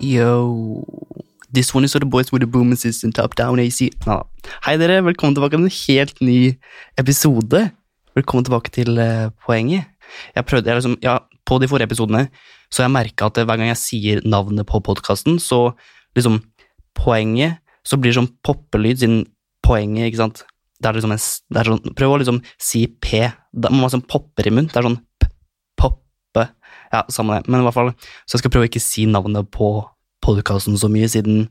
Yo. This one is the boys with the boom assistant top down AC. Ja. Hei dere, velkommen tilbake til en helt ny episode. Velkommen tilbake til uh, poenget. Jeg prøvde, jeg liksom, ja, På de forrige episodene så har jeg merka at hver gang jeg sier navnet på podkasten, så liksom Poenget Så blir det sånn poppelyd siden poenget, ikke sant. Det er liksom en, det er sånn, Prøv å liksom si P. Da må man sånn popper i munnen. Det er sånn Ja, samme det. Men i hvert fall, så jeg skal prøve å ikke si navnet på podkasten så mye, siden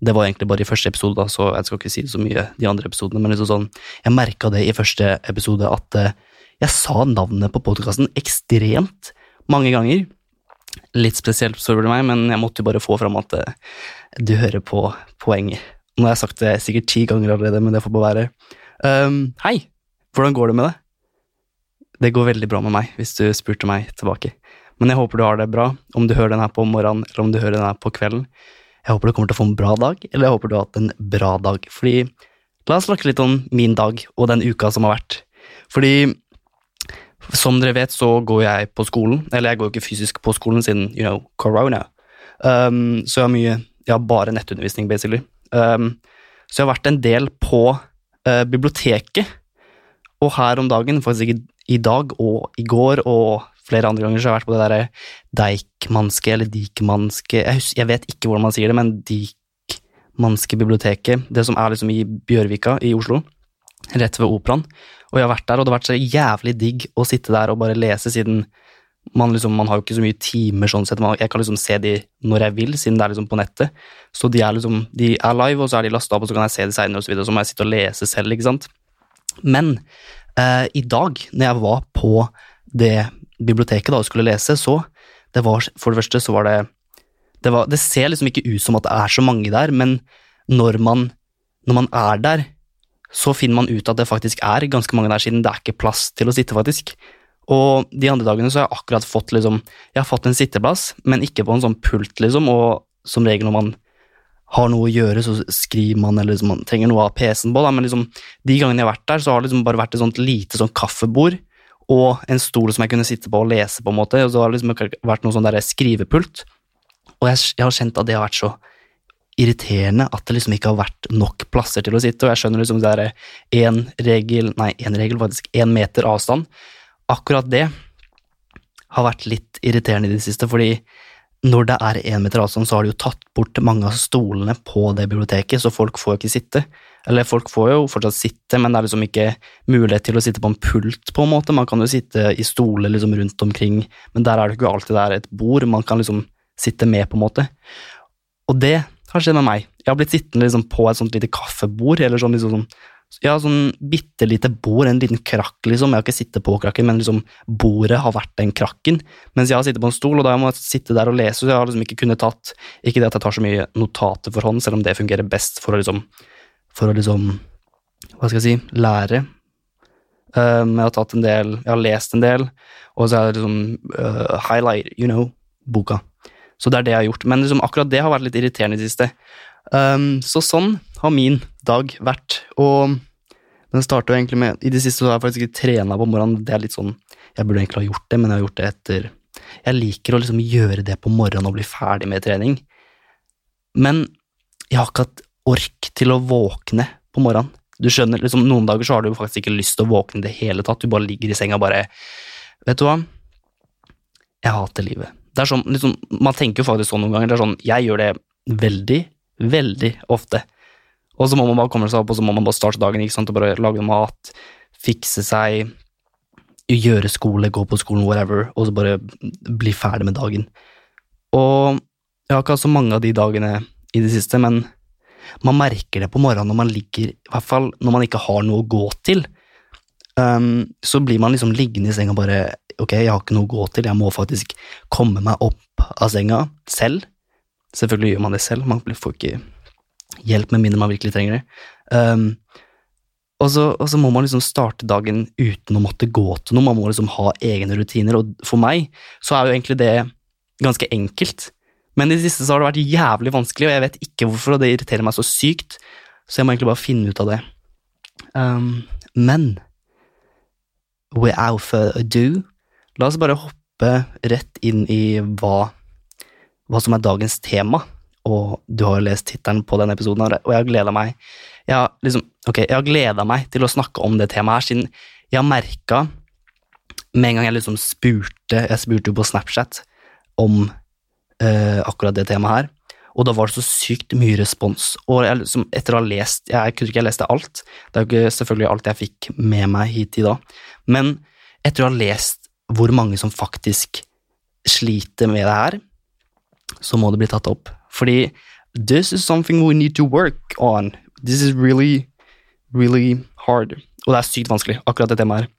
det var egentlig bare i første episode, da, så jeg skal ikke si det så mye de andre episodene, men liksom sånn, jeg merka det i første episode at eh, jeg sa navnet på podkasten ekstremt mange ganger. Litt spesielt, spør du meg, men jeg måtte jo bare få fram at eh, du hører på poenget. Nå har jeg sagt det sikkert ti ganger allerede, men det får bare være. Um, hei, hvordan går det med det? Det går veldig bra med meg, hvis du spurte meg tilbake. Men jeg håper du har det bra, om du hører den her på morgenen, eller om du hører den her på kvelden. Jeg håper du kommer til å få en bra dag, eller jeg håper du har hatt en bra dag. Fordi, la oss snakke litt om min dag og den uka som har vært. Fordi, som dere vet, så går jeg på skolen, eller jeg går jo ikke fysisk på skolen siden, you know, corona. Um, så jeg har mye, jeg har bare nettundervisning, basically. Um, så jeg har vært en del på uh, biblioteket, og her om dagen, faktisk ikke i dag og i går og flere andre ganger, så har jeg vært på det derre Deichmanske eller Dikmanske jeg, jeg vet ikke hvordan man sier det, men Dikmanske biblioteket, det som er liksom i Bjørvika i Oslo, rett ved operaen. Og jeg har vært der, og det har vært så jævlig digg å sitte der og bare lese, siden man liksom, man har jo ikke så mye timer sånn sett, jeg kan liksom se de når jeg vil, siden det er liksom på nettet. Så de er liksom, de er live, og så er de lastet opp, og så kan jeg se de senere, og så videre, så må jeg sitte og lese selv, ikke sant. Men eh, i dag, når jeg var på det biblioteket da og skulle lese, så det var, for det første så var det det, var, det ser liksom ikke ut som at det er så mange der, men når man, når man er der, så finner man ut at det faktisk er ganske mange der, siden det er ikke plass til å sitte, faktisk. Og de andre dagene så har jeg akkurat fått liksom, jeg har fått en sitteplass, men ikke på en sånn pult, liksom, og som regel når man har noe å gjøre, så skriver man, eller liksom, man trenger noe av PC-en på, da, men liksom, de gangene jeg har vært der, så har det liksom bare vært et sånt lite sånn kaffebord, og en stol som jeg kunne sitte på og lese på en måte, og så har det liksom vært noe sånn der skrivepult, og jeg, jeg har kjent at det har vært så irriterende at det liksom ikke har vært nok plasser til å sitte, og jeg skjønner liksom det er en regel, nei, en regel faktisk, en meter avstand, akkurat det har vært litt irriterende i det siste, fordi når det er én meter avstand, så har de jo tatt bort mange av stolene på det biblioteket, så folk får jo ikke sitte. Eller folk får jo fortsatt sitte, men det er liksom ikke mulighet til å sitte på en pult, på en måte. Man kan jo sitte i stoler liksom rundt omkring, men der er det ikke alltid det er et bord man kan liksom sitte med, på en måte. Og det har skjedd med meg. Jeg har blitt sittende liksom på et sånt lite kaffebord, eller sånn liksom sånn ja, sånn bitte lite bord, en liten krakk, liksom. Jeg har ikke sittet på krakken, men liksom bordet har vært den krakken. Mens jeg har sittet på en stol, og da må jeg sitte der og lese, så jeg har liksom ikke kunnet tatt Ikke det at jeg tar så mye notater for hånd, selv om det fungerer best for å liksom For å liksom Hva skal jeg si lære. Um, jeg har tatt en del Jeg har lest en del, og så er det liksom uh, highlight, you know, boka. Så det er det jeg har gjort. Men liksom akkurat det har vært litt irriterende i det siste. Um, så sånn har min dag vært, og den starter egentlig med I det siste så har jeg faktisk ikke trena på morgenen, det er litt sånn Jeg burde egentlig ha gjort det, men jeg har gjort det etter Jeg liker å liksom gjøre det på morgenen og bli ferdig med trening, men jeg har ikke hatt ork til å våkne på morgenen. Du skjønner, liksom Noen dager så har du faktisk ikke lyst til å våkne i det hele tatt, du bare ligger i senga og bare Vet du hva? Jeg hater livet. Det er sånn, liksom, Man tenker jo faktisk sånn noen ganger. det er sånn, Jeg gjør det veldig, veldig ofte. Og så må man bare komme seg opp, og så må man bare starte dagen ikke sant, og bare lage mat, fikse seg, gjøre skole, gå på skolen, whatever, og så bare bli ferdig med dagen. Og jeg har ikke hatt så mange av de dagene i det siste, men man merker det på morgenen når man ligger, i hvert fall når man ikke har noe å gå til. Um, så blir man liksom liggende i senga bare Ok, jeg har ikke noe å gå til, jeg må faktisk komme meg opp av senga selv. Selvfølgelig gjør man det selv, man får ikke hjelp med mindre man virkelig trenger det. Um, og, så, og, så, må man liksom starte dagen uten å måtte gå til noe, man må liksom ha egne rutiner, og for meg så er jo egentlig det ganske enkelt. Men i det siste så har det vært jævlig vanskelig, og jeg vet ikke hvorfor, og det irriterer meg så sykt, så jeg må egentlig bare finne ut av det. Um, men without further ado, la oss bare hoppe rett inn i hva, hva som er dagens tema. Og du har jo lest tittelen på denne episoden, og jeg har gleda meg jeg har liksom, ok, jeg har gleda meg til å snakke om det temaet her, siden jeg har merka Med en gang jeg liksom spurte Jeg spurte jo på Snapchat om uh, akkurat det temaet her, og da var det så sykt mye respons. Og jeg, liksom, etter å ha lest Jeg kunne ikke leste alt, det er jo ikke selvfølgelig alt jeg fikk med meg hit i dag, men etter å ha lest hvor mange som faktisk sliter med det her, så må det bli tatt opp. Fordi this is something we need to work on. This is really, really hard. Og det er sykt vanskelig, akkurat det temaet her.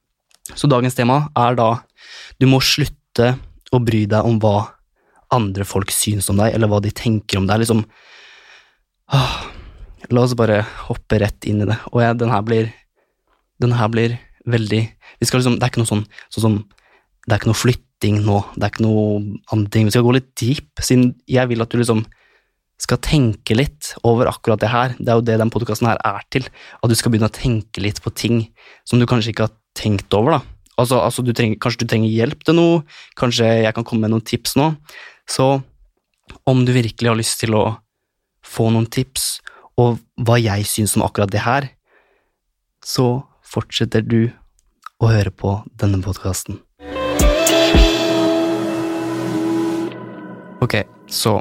Så dagens tema er da du må slutte å bry deg om hva andre folk syns om deg, eller hva de tenker om deg. Liksom åh, La oss bare hoppe rett inn i det. Og jeg, den her blir Den her blir veldig vi skal liksom, Det er ikke noe sånn, sånn som Det er ikke noe flytting nå, det er ikke noe andre ting. Vi skal gå litt deep, siden jeg vil at du liksom skal tenke litt over akkurat det her. Det er jo det den podkasten her er til. At du skal begynne å tenke litt på ting som du kanskje ikke har tenkt over. da. Altså, altså du trenger, Kanskje du trenger hjelp til noe, kanskje jeg kan komme med noen tips nå. Så om du virkelig har lyst til å få noen tips, og hva jeg syns om akkurat det her, så fortsetter du å høre på denne podkasten. Ok, så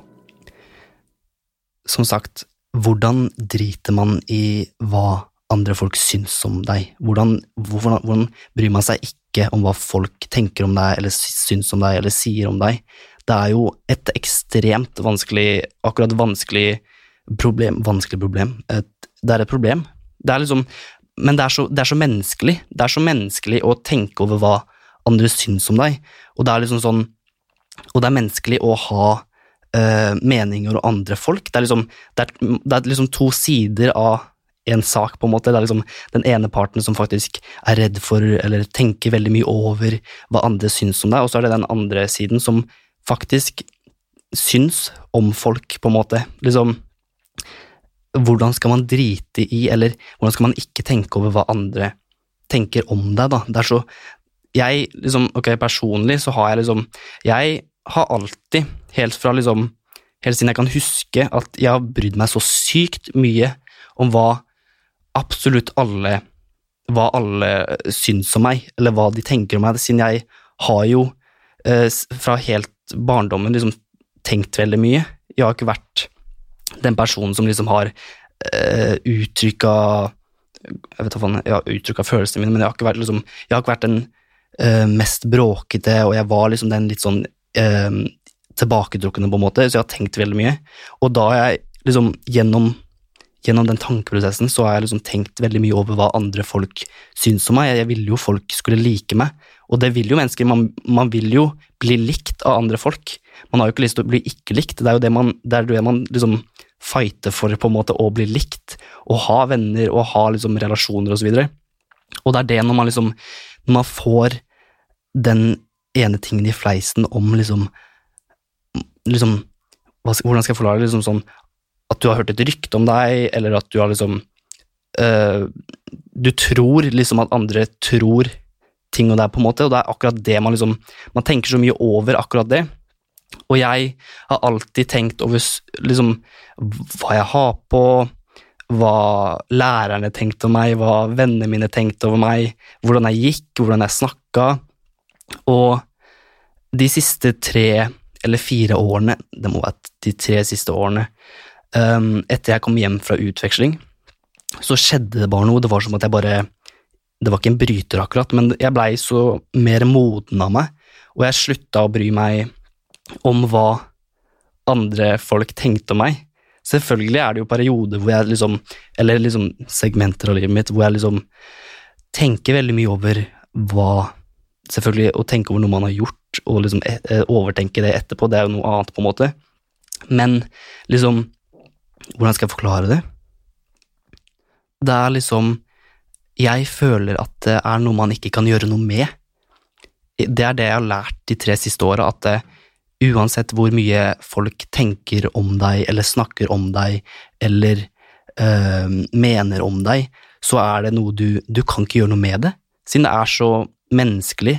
Som sagt, hvordan driter man i hva andre folk syns om deg? Hvordan, hvordan, hvordan bryr man seg ikke om hva folk tenker om deg, eller syns om deg, eller sier om deg? Det er jo et ekstremt vanskelig Akkurat vanskelig problem Vanskelig problem. Et, det er et problem. Det er liksom Men det er, så, det er, så, menneskelig. Det er så menneskelig å tenke over hva andre syns om deg, og det er liksom sånn Og det er menneskelig å ha uh, meninger og andre folk. Det er liksom, det er, det er liksom to sider av en sak, på en måte. Det er liksom den ene parten som faktisk er redd for eller tenker veldig mye over hva andre syns om deg, og så er det den andre siden som faktisk syns om folk, på en måte. Liksom Hvordan skal man drite i, eller hvordan skal man ikke tenke over hva andre tenker om deg, da? Det er så Jeg, liksom, ok, personlig så har jeg liksom Jeg har alltid, helt fra liksom Helt siden jeg kan huske, at jeg har brydd meg så sykt mye om hva absolutt alle Hva alle syns om meg, eller hva de tenker om meg, siden jeg har jo eh, fra helt barndommen liksom tenkt veldig mye. Jeg har ikke vært den personen som liksom har uh, uttrykka Jeg har uttrykka følelsene mine, men jeg har ikke vært, liksom, jeg har ikke vært den uh, mest bråkete, og jeg var liksom den litt sånn uh, tilbaketrukne, på en måte, så jeg har tenkt veldig mye. Og da har jeg liksom gjennom gjennom den tankeprosessen så har jeg liksom tenkt veldig mye over hva andre folk syns om meg. Jeg ville jo folk skulle like meg, og det vil jo mennesker. Man, man, vil jo bli likt av andre folk. Man har jo ikke lyst til å bli ikke likt. Det er jo det man, det det man liksom fighter for, på en måte, å bli likt. Å ha venner og ha liksom relasjoner. Og, så og det er det når man liksom Når man får den ene tingen i fleisen om liksom liksom Hvordan skal jeg forklare det? Liksom sånn at du har hørt et rykte om deg, eller at du har liksom øh, Du tror liksom at andre tror ting og det er, på en måte, og det er akkurat det man liksom Man tenker så mye over akkurat det. Og jeg har alltid tenkt over liksom hva jeg har på, hva lærerne tenkte om meg, hva vennene mine tenkte over meg, hvordan jeg gikk, hvordan jeg snakka. Og de siste tre eller fire årene, det må være de tre siste årene, um, etter jeg kom hjem fra utveksling, så skjedde det bare noe. Det var som at jeg bare det var ikke en bryter, akkurat, men jeg blei så mer moden av meg, og jeg slutta å bry meg om hva andre folk tenkte om meg. Selvfølgelig er det jo perioder hvor jeg liksom Eller liksom segmenter av livet mitt hvor jeg liksom tenker veldig mye over hva Selvfølgelig å tenke over noe man har gjort, og liksom eh, overtenke det etterpå, det er jo noe annet, på en måte. Men liksom Hvordan skal jeg forklare det? Det er liksom Jeg føler at det er noe man ikke kan gjøre noe med. Det er det jeg har lært de tre siste åra, at det, uansett hvor mye folk tenker om deg, eller snakker om deg, eller øh, mener om deg, så er det noe du Du kan ikke gjøre noe med det, siden det er så menneskelig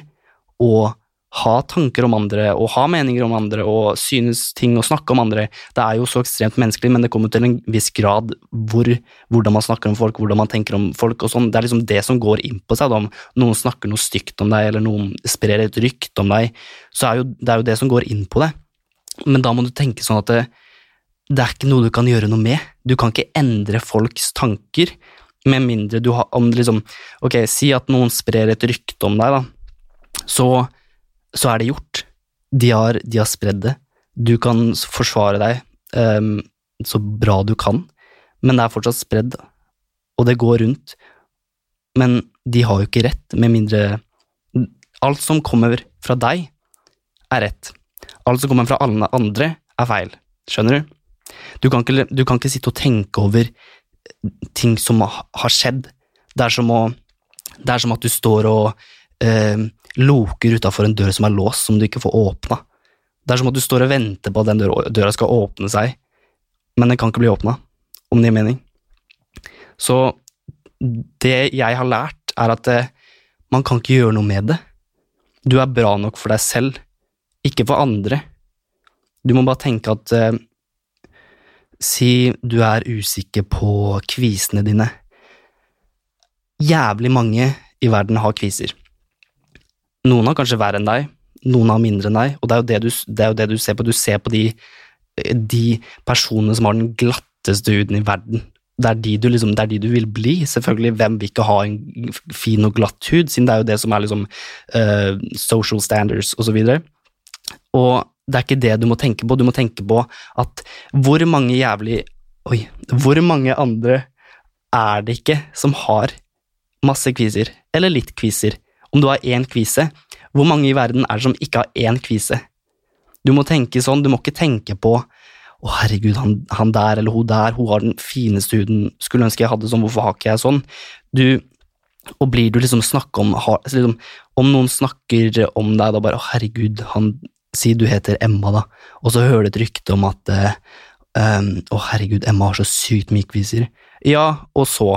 å ha tanker om andre og ha meninger om andre og synes ting og snakke om andre. Det er jo så ekstremt menneskelig, men det kommer til en viss grad hvor, hvordan man snakker om folk, hvordan man tenker om folk og sånn. Det er liksom det som går inn på seg. Da. Om noen snakker noe stygt om deg, eller noen sprer et rykte om deg, så er jo, det er jo det som går inn på det. Men da må du tenke sånn at det, det er ikke noe du kan gjøre noe med. Du kan ikke endre folks tanker, med mindre du har om liksom, Ok, si at noen sprer et rykte om deg, da. Så så er det gjort. De har, de har spredd det. Du kan forsvare deg um, så bra du kan, men det er fortsatt spredd, og det går rundt. Men de har jo ikke rett, med mindre Alt som kommer fra deg, er rett. Alt som kommer fra alle andre, er feil. Skjønner du? Du kan ikke, du kan ikke sitte og tenke over ting som har skjedd. Det er som, å, det er som at du står og eh, loker utafor en dør som er låst, som du ikke får åpna. Det er som at du står og venter på at den døra, skal åpne seg, men den kan ikke bli åpna, om det gir mening. Så det jeg har lært, er at eh, man kan ikke gjøre noe med det. Du er bra nok for deg selv, ikke for andre. Du må bare tenke at eh, Si du er usikker på kvisene dine. Jævlig mange i verden har kviser. Noen har kanskje verre enn deg, noen har mindre enn deg, og det er jo det du, det jo det du ser på. Du ser på de, de, personene som har den glatteste huden i verden. Det er, de du liksom, det er de du vil bli. Selvfølgelig, hvem vil ikke ha en fin og glatt hud, siden det er jo det som er liksom uh, social standards og så videre. Og det er ikke det du må tenke på, du må tenke på at hvor mange jævlig Oi, hvor mange andre er det ikke som har masse kviser, eller litt kviser? Om du har én kvise, hvor mange i verden er det som ikke har én kvise? Du må tenke sånn, du må ikke tenke på å herregud, han, han, der eller hun der, hun har den fineste huden, skulle ønske jeg hadde sånn, hvorfor har ikke jeg sånn? Du, og blir du liksom snakke om har, liksom, Om noen snakker om deg, da bare å herregud, han Si du heter Emma, da, og så hører du et rykte om at uh, um, å herregud, Emma har så sykt mye kviser. Ja, og så?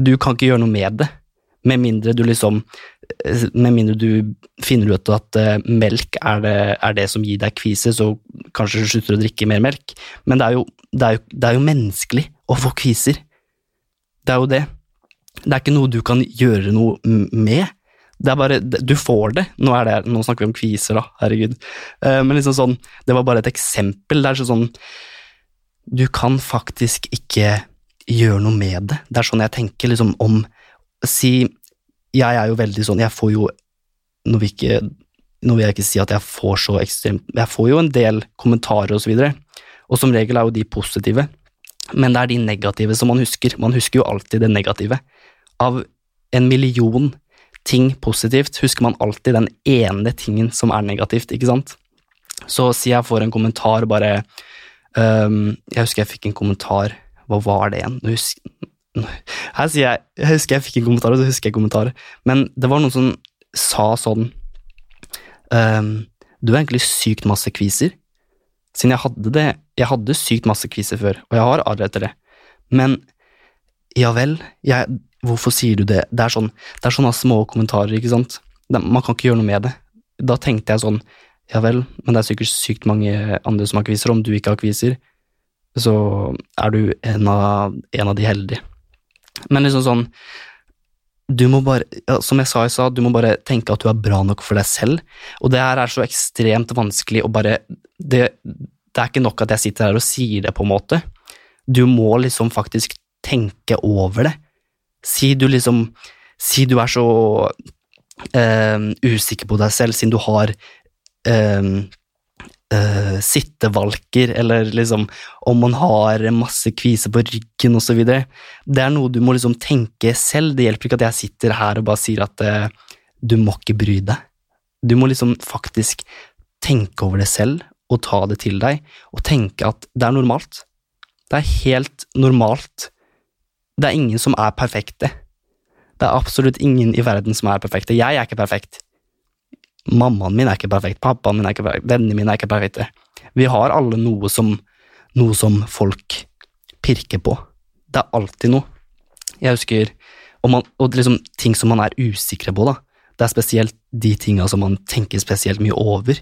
Du kan ikke gjøre noe med det. Med mindre du liksom Med mindre du finner ut at uh, melk er det, er det, som gir deg kvise, så kanskje du slutter å drikke mer melk. Men det er, jo, det, er jo, det er jo menneskelig å få kviser. Det er jo det. Det er ikke noe du kan gjøre noe med. Det er bare, Du får det. Nå, det, nå snakker vi om kviser, da. Herregud. Uh, men liksom sånn, det var bare et eksempel. Det er sånn Du kan faktisk ikke gjøre noe med det. Det er sånn jeg tenker liksom om Si jeg er jo veldig sånn Jeg får jo Nå vil, ikke, nå vil jeg ikke si at jeg får så ekstremt Jeg får jo en del kommentarer og så videre, og som regel er jo de positive, men det er de negative som man husker. Man husker jo alltid det negative. Av en million ting positivt husker man alltid den ene tingen som er negativt, ikke sant? Så si jeg får en kommentar bare um, Jeg husker jeg fikk en kommentar Hva var det igjen? Her sier jeg Jeg husker jeg fikk en kommentar, og så husker jeg kommentarer, men det var noen som sa sånn um, Du har egentlig sykt masse kviser. Siden jeg hadde det Jeg hadde sykt masse kviser før, og jeg har arr etter det. Men ja vel, jeg, hvorfor sier du det? Det er, sånn, det er sånne små kommentarer, ikke sant. Man kan ikke gjøre noe med det. Da tenkte jeg sånn, ja vel, men det er sikkert sykt mange andre som har kviser, om du ikke har kviser, så er du en av, en av de heldige. Men liksom sånn du må bare, ja, Som jeg sa i stad, du må bare tenke at du er bra nok for deg selv. Og det her er så ekstremt vanskelig å bare det, det er ikke nok at jeg sitter her og sier det, på en måte. Du må liksom faktisk tenke over det. Si du liksom Si du er så øh, usikker på deg selv, siden du har øh, uh, sittevalker, eller liksom om man har masse kviser på ryggen osv. Det er noe du må liksom tenke selv. Det hjelper ikke at jeg sitter her og bare sier at uh, du må ikke bry deg. Du må liksom faktisk tenke over det selv og ta det til deg, og tenke at det er normalt. Det er helt normalt. Det er ingen som er perfekte. Det er absolutt ingen i verden som er perfekte. Jeg er ikke perfekt. Mammaen min er ikke perfekt, pappaen min er ikke perfekt, vennene mine er ikke perfekte. Vi har alle noe som, noe som folk pirker på. Det er alltid noe. Jeg husker og, man, og liksom, ting som man er usikre på, da. Det er spesielt de tinga som man tenker spesielt mye over.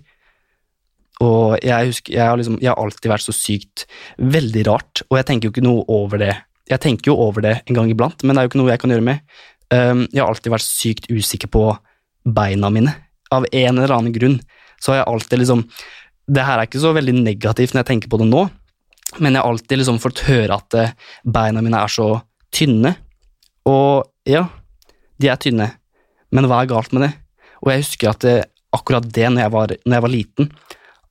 Og jeg husker, jeg har, liksom, jeg har alltid vært så sykt veldig rart, og jeg tenker jo ikke noe over det. Jeg tenker jo over det en gang iblant, men det er jo ikke noe jeg kan gjøre med. Um, jeg har alltid vært sykt usikker på beina mine. Av en eller annen grunn så har jeg alltid liksom Det her er ikke så veldig negativt når jeg tenker på det nå, men jeg har alltid liksom fått høre at eh, beina mine er så tynne. Og ja, de er tynne, men hva er galt med det? Og jeg husker at det, akkurat det, når jeg, var, når jeg var liten,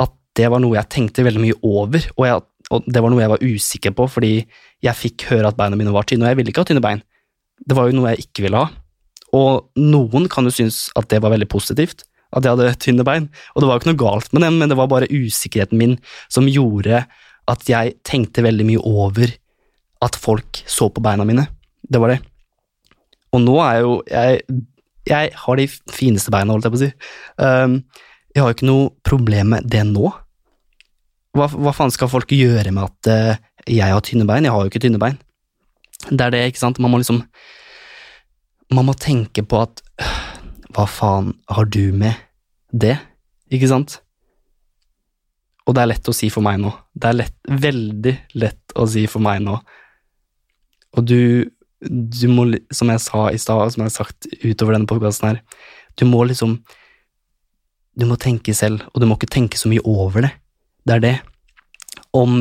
at det var noe jeg tenkte veldig mye over, og, jeg, og det var noe jeg var usikker på, fordi jeg fikk høre at beina mine var tynne, og jeg ville ikke ha tynne bein. Det var jo noe jeg ikke ville ha. Og noen kan jo synes at det var veldig positivt, at jeg hadde tynne bein, og det var jo ikke noe galt med dem, men det var bare usikkerheten min som gjorde at jeg tenkte veldig mye over at folk så på beina mine. Det var det. Og nå er jo jeg Jeg har de fineste beina, holdt jeg på å si. Um, jeg har jo ikke noe problem med det nå. Hva, hva faen skal folk gjøre med at uh, jeg har tynne bein? Jeg har jo ikke tynne bein. Det er det, ikke sant. Man må liksom Man må tenke på at hva faen har du med det, ikke sant? Og det er lett å si for meg nå. Det er lett, veldig lett å si for meg nå. Og du, du må, som jeg sa i stad, som jeg har sagt utover denne podkasten her, du må liksom Du må tenke selv, og du må ikke tenke så mye over det. Det er det. Om,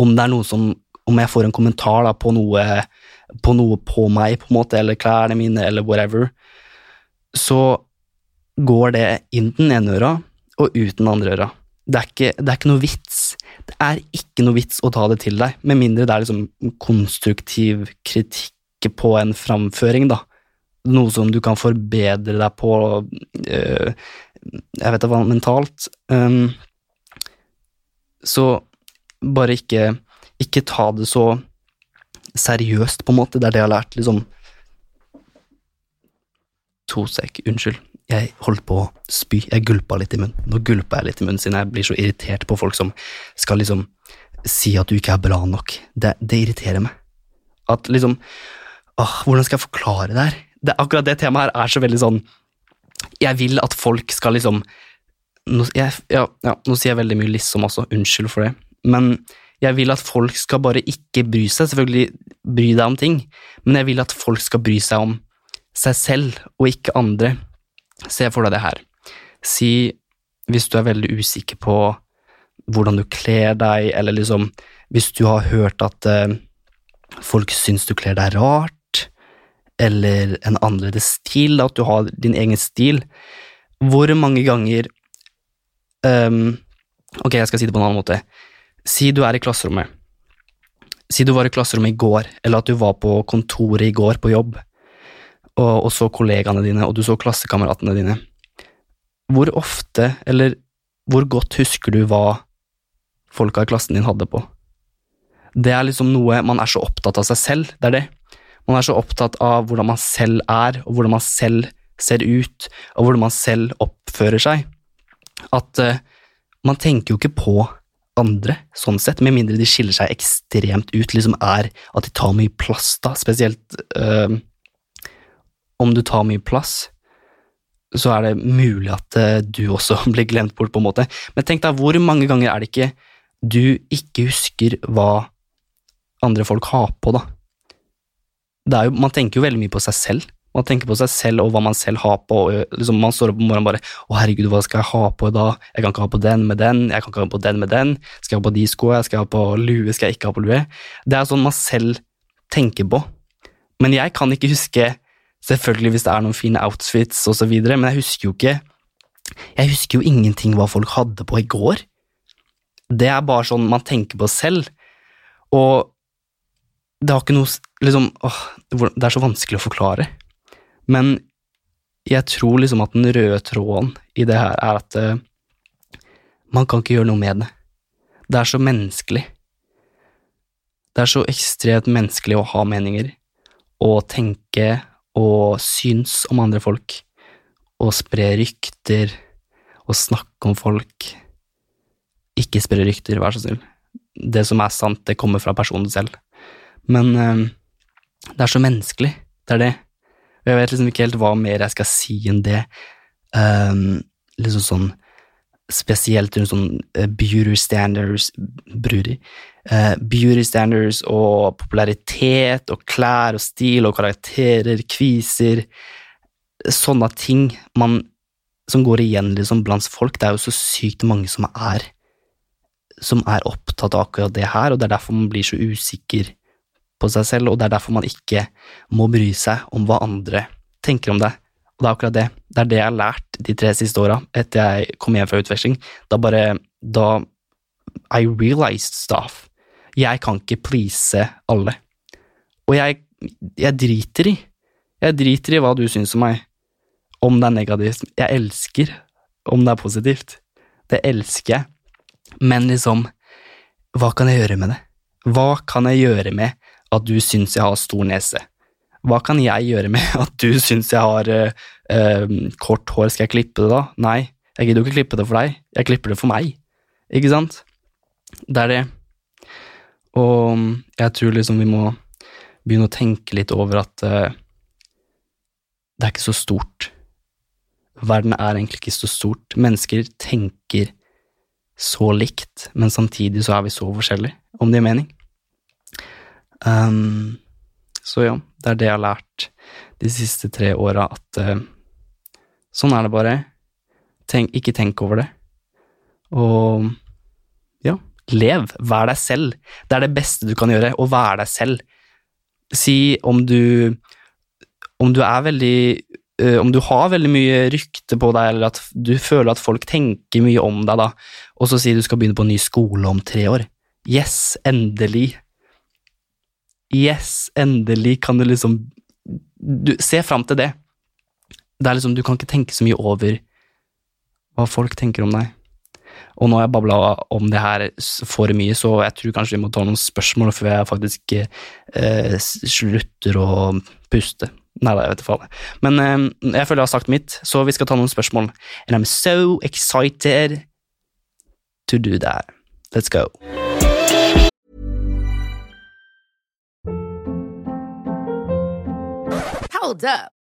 om det er noe som Om jeg får en kommentar da, på noe på noe på meg, på en måte, eller klærne mine, eller whatever, så går det inn den ene øra og ut den andre øra. Det er, ikke, det er ikke noe vits. Det er ikke noe vits å ta det til deg, med mindre det er liksom konstruktiv kritikk på en framføring, da. Noe som du kan forbedre deg på øh, Jeg vet da hva, mentalt. Um, så bare ikke, ikke ta det så seriøst, på en måte. Det er det jeg har lært, liksom. To sek, unnskyld. Jeg holdt på å spy. Jeg gulpa litt i munnen. Nå gulpa jeg litt i munnen siden jeg blir så irritert på folk som skal liksom si at du ikke er bra nok. Det, det irriterer meg. At liksom åh, Hvordan skal jeg forklare det her? Det, akkurat det temaet her er så veldig sånn Jeg vil at folk skal liksom nå, jeg, ja, ja, nå sier jeg veldig mye liksom også, unnskyld for det, men jeg vil at folk skal bare ikke bry seg, selvfølgelig bry deg om ting, men jeg vil at folk skal bry seg om seg selv og ikke andre. Se for deg det her. Si, hvis du er veldig usikker på hvordan du kler deg, eller liksom hvis du har hørt at uh, folk syns du kler deg rart, eller en annerledes stil, at du har din egen stil, hvor mange ganger um, Ok, jeg skal si det på en annen måte. Si du er i klasserommet. Si du var i klasserommet i går, eller at du var på kontoret i går på jobb, og, og så kollegaene dine, og du så klassekameratene dine. Hvor ofte, eller hvor godt husker du hva folka i klassen din hadde på? Det er liksom noe Man er så opptatt av seg selv, det er det. Man er så opptatt av hvordan man selv er, og hvordan man selv ser ut, og hvordan man selv oppfører seg, at uh, man tenker jo ikke på andre, sånn sett, med mindre de skiller seg ekstremt ut, liksom er at de tar mye plass, da, spesielt uh, om du tar mye plass, så er det mulig at uh, du også blir glemt bort, på en måte. Men tenk deg, hvor mange ganger er det ikke du ikke husker hva andre folk har på, da? Jo, man tenker jo veldig mye på seg selv. Man tenker på seg selv og hva man selv har på. og liksom Man står opp om morgenen bare 'Å, herregud, hva skal jeg ha på i dag?' 'Jeg kan ikke ha på den med den, jeg kan ikke ha på den med den.' 'Skal jeg ha på de skoene? Skal jeg ha på lue? Skal jeg ikke ha på lue?' Det er sånn man selv tenker på. Men jeg kan ikke huske Selvfølgelig hvis det er noen fine outfits osv., men jeg husker jo ikke Jeg husker jo ingenting hva folk hadde på i går. Det er bare sånn man tenker på selv, og det har ikke noe liksom, åh, Det er så vanskelig å forklare. Men jeg tror liksom at den røde tråden i det her er at uh, man kan ikke gjøre noe med det. Det er så menneskelig. Det er så ekstremt menneskelig å ha meninger og tenke og syns om andre folk og spre rykter og snakke om folk. Ikke spre rykter, vær så snill. Det som er sant, det kommer fra personen selv. Men øh, det er så menneskelig. Det er det. Og jeg vet liksom ikke helt hva mer jeg skal si enn det. Um, liksom sånn Spesielt rundt sånn uh, beauty standards Brudi. Eh, beauty standards og popularitet og klær og stil og karakterer, kviser Sånne ting man, som går igjen liksom blant folk. Det er jo så sykt mange som er som er opptatt av akkurat det her, og det er derfor man blir så usikker på seg selv, og det er derfor man ikke må bry seg om hva andre tenker om deg. Og det er akkurat det. Det er det jeg har lært de tre siste åra etter jeg kom hjem fra utveksling. Da bare Da I realized stuff. Jeg kan ikke please alle. Og jeg, jeg driter i. Jeg driter i hva du syns om meg. Om det er negativt. Jeg elsker om det er positivt. Det elsker jeg. Men liksom, hva kan jeg gjøre med det? Hva kan jeg gjøre med at du syns jeg har stor nese? Hva kan jeg gjøre med at du syns jeg har uh, kort hår? Skal jeg klippe det, da? Nei, jeg gidder jo ikke klippe det for deg. Jeg klipper det for meg. Ikke sant? Det er det. Og jeg tror liksom vi må begynne å tenke litt over at uh, det er ikke så stort. Verden er egentlig ikke så stort. Mennesker tenker så likt, men samtidig så er vi så forskjellige, om det gir mening. Um, så ja, det er det jeg har lært de siste tre åra, at uh, sånn er det bare. Tenk, ikke tenk over det. Og ja, lev. Vær deg selv. Det er det beste du kan gjøre, å være deg selv. Si om du Om du er veldig eh, Om du har veldig mye rykte på deg, eller at du føler at folk tenker mye om deg, da, og så sier du skal begynne på en ny skole om tre år. Yes, endelig. Yes, endelig kan du liksom du, Se fram til det. Det er liksom, Du kan ikke tenke så mye over hva folk tenker om deg. Og nå har jeg babla om det her for mye, så jeg tror kanskje vi må ta noen spørsmål før jeg faktisk eh, slutter å puste. Nei jeg vet ikke. Men eh, jeg føler jeg har sagt mitt, så vi skal ta noen spørsmål. And I'm so excited to do that. Let's go. Hold up.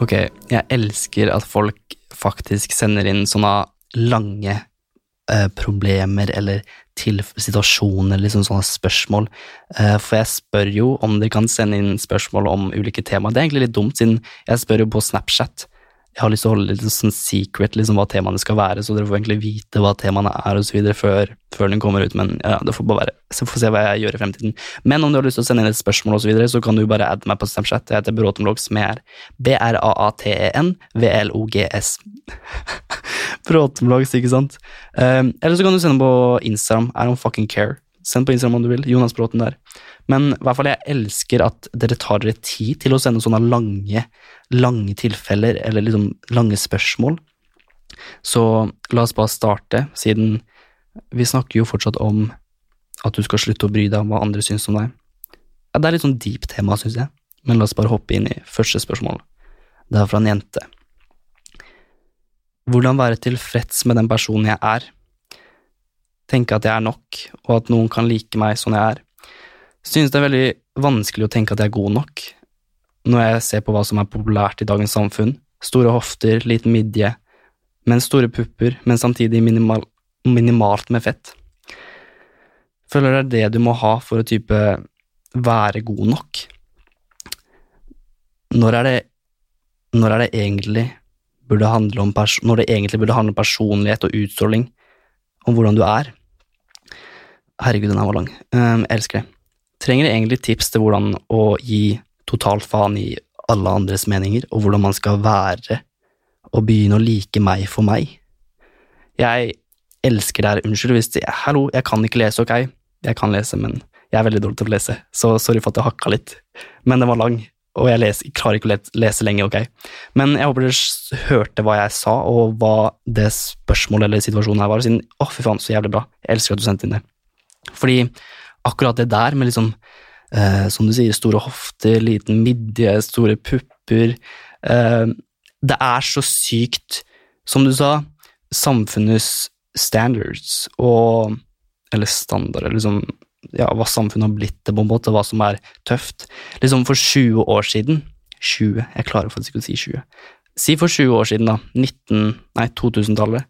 Ok, jeg elsker at folk faktisk sender inn sånne lange eh, problemer eller situasjoner, liksom sånne spørsmål. Eh, for jeg spør jo om de kan sende inn spørsmål om ulike temaer. Det er egentlig litt dumt, siden jeg spør jo på Snapchat. Jeg har lyst til å holde litt sånn secret liksom hva temaene skal være, så dere får egentlig vite hva temaene er videre før, før den kommer ut, men ja, det får bare være. Så får se hva jeg gjør i fremtiden. Men om du har lyst til å sende inn et spørsmål og så videre, så kan du bare adde meg på Snapchat. Jeg heter Bråtenvlogs med. B-r-a-a-t-e-n V-l-o-g-s. Bråtenvlogs, ikke sant? Um, eller så kan du sende på Instagram. I don't fucking care. Send på Instagram om du vil. Jonas Bråten der. Men i hvert fall jeg elsker at dere tar dere tid til å sende sånne lange, lange tilfeller, eller liksom lange spørsmål. Så la oss bare starte, siden vi snakker jo fortsatt om at du skal slutte å bry deg om hva andre syns om deg. Ja, det er litt sånn deep tema, syns jeg, men la oss bare hoppe inn i første spørsmål. Det er fra en jente. Hvordan være tilfreds med den personen jeg er? Tenke at jeg er nok, og at noen kan like meg sånn jeg er. Synes det er veldig vanskelig å tenke at jeg er god nok, når jeg ser på hva som er populært i dagens samfunn. Store hofter, liten midje, men store pupper, men samtidig minimal minimalt med fett. Føler det er det du må ha for å type være god nok. Når er det, når er det egentlig burde handle om når det egentlig burde handle om personlighet og utstråling, om hvordan du er? Herregud, den her var lang. Um, elsker det. Trenger egentlig tips til hvordan å gi totalt faen i alle andres meninger, og hvordan man skal være og begynne å like meg for meg. Jeg elsker det her. Unnskyld hvis det Hallo, jeg kan ikke lese, ok? Jeg kan lese, men jeg er veldig dårlig til å lese, så sorry for at jeg hakka litt. Men den var lang, og jeg leser, klarer ikke å lese lenge, ok? Men jeg håper dere hørte hva jeg sa, og hva det spørsmålet eller situasjonen her var, siden å, fy faen, så jævlig bra. Jeg elsker at du sendte inn det. Fordi akkurat det der med liksom eh, som du sier, store hofter, liten midje, store pupper eh, Det er så sykt, som du sa, samfunnets standards og Eller standarder, liksom ja, hva samfunnet har blitt det, på en måte, hva som er tøft. Liksom For 20 år siden 20, jeg klarer faktisk ikke å si 20. Si for 20 år siden, da. 19, nei, 2000-tallet.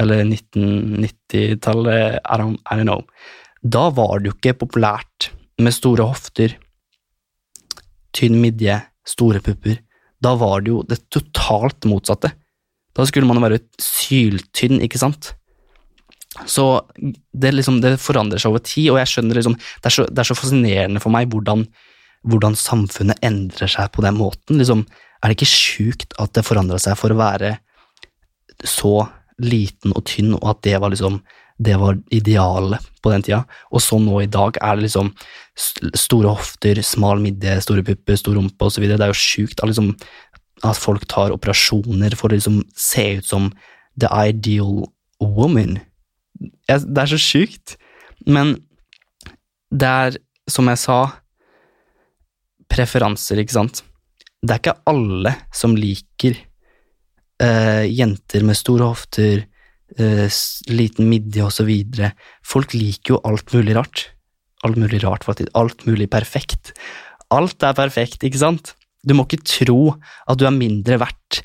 Eller 1990-tallet, I, don't, I don't know. Da var det jo ikke populært med store hofter, tynn midje, store pupper. Da var det jo det totalt motsatte. Da skulle man jo være syltynn, ikke sant? Så det, liksom, det forandrer seg over tid, og jeg skjønner liksom, det, er så, det er så fascinerende for meg hvordan, hvordan, samfunnet endrer seg på den måten. Liksom, er det ikke sjukt at det forandra seg for å være så liten og tynn, og at det var liksom det var idealet på den tida. Og så nå i dag er det liksom store hofter, smal midje, store pupper, stor rumpe osv. Det er jo sjukt at, liksom, at folk tar operasjoner for å liksom se ut som the ideal woman. Det er så sjukt. Men det er, som jeg sa, preferanser, ikke sant. Det er ikke alle som liker uh, jenter med store hofter, uh, liten midje osv. Folk liker jo alt mulig rart. Alt mulig rart, faktisk. Alt mulig perfekt. Alt er perfekt, ikke sant? Du må ikke tro at du er mindre verdt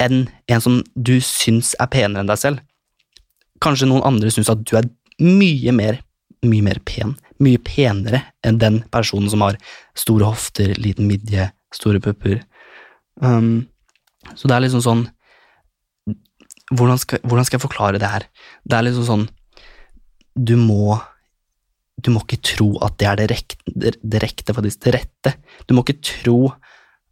enn en som du syns er penere enn deg selv. Kanskje noen andre syns at du er mye mer, mye mer pen, mye penere enn den personen som har store hofter, liten midje, store pupper. Um, så det er liksom sånn hvordan skal, hvordan skal, jeg forklare det her? Det er liksom sånn Du må Du må ikke tro at det er det, rekte, det, rekte, faktisk det rette. Du må ikke tro